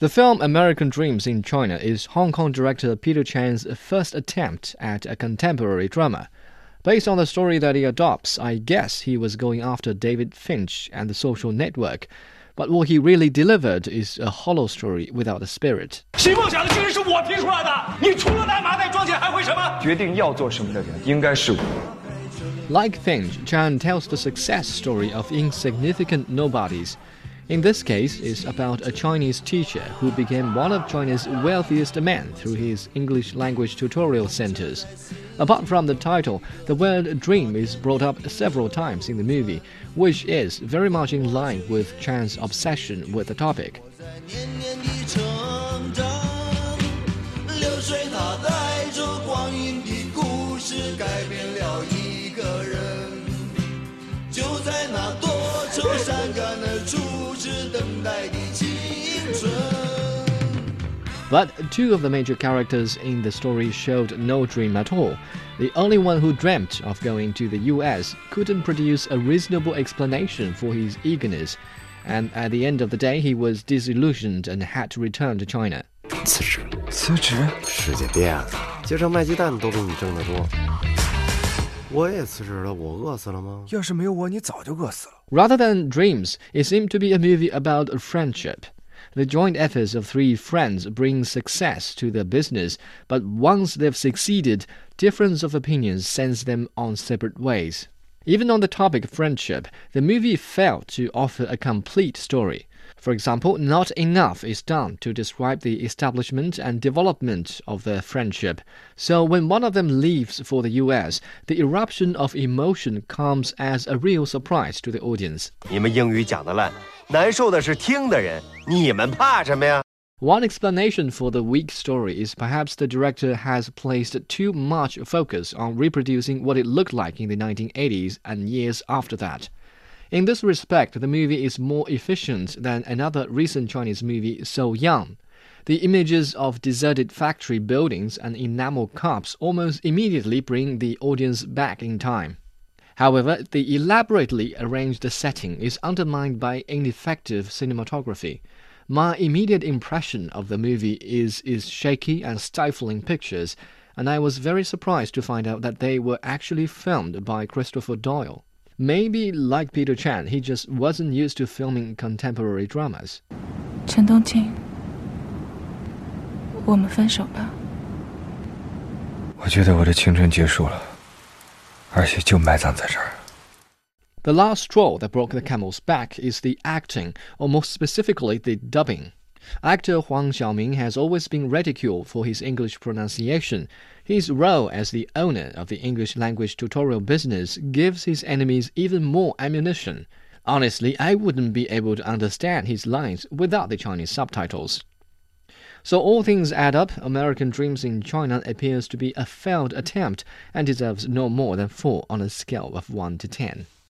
The film American Dreams in China is Hong Kong director Peter Chan's first attempt at a contemporary drama. Based on the story that he adopts, I guess he was going after David Fincher and the social network. But what he really delivered is a hollow story without a spirit. Like Fincher, Chan tells the success story of insignificant nobodies in this case, it's about a Chinese teacher who became one of China's wealthiest men through his English language tutorial centers. Apart from the title, the word dream is brought up several times in the movie, which is very much in line with Chan's obsession with the topic. But two of the major characters in the story showed no dream at all. The only one who dreamt of going to the US couldn't produce a reasonable explanation for his eagerness, and at the end of the day, he was disillusioned and had to return to China. 辞职，辞职？世界变了，街上卖鸡蛋都比你挣得多。 我也辞职了，我饿死了吗？要是没有我，你早就饿死了。Rather than dreams, it seemed to be a movie about friendship. The joint efforts of three friends bring success to their business, but once they've succeeded, difference of opinions sends them on separate ways. Even on the topic of friendship, the movie failed to offer a complete story. For example, not enough is done to describe the establishment and development of their friendship. So when one of them leaves for the US, the eruption of emotion comes as a real surprise to the audience. 你们英语讲的烂。难受的是听的人，你们怕什么呀 ？One explanation for the weak story is perhaps the director has placed too much focus on reproducing what it looked like in the 1980s and years after that. In this respect, the movie is more efficient than another recent Chinese movie, So Young. The images of deserted factory buildings and enamel cups almost immediately bring the audience back in time. However, the elaborately arranged setting is undermined by ineffective cinematography. My immediate impression of the movie is its shaky and stifling pictures, and I was very surprised to find out that they were actually filmed by Christopher Doyle. Maybe, like Peter Chan, he just wasn't used to filming contemporary dramas. 陈冬青，我们分手吧。我觉得我的青春结束了。 The last straw that broke the camel's back is the acting, or more specifically, the dubbing. Actor Huang Xiaoming has always been ridiculed for his English pronunciation. His role as the owner of the English language tutorial business gives his enemies even more ammunition. Honestly, I wouldn't be able to understand his lines without the Chinese subtitles. So all things add up, American Dreams in China appears to be a failed attempt and deserves no more than 4 on a scale of 1 to 10.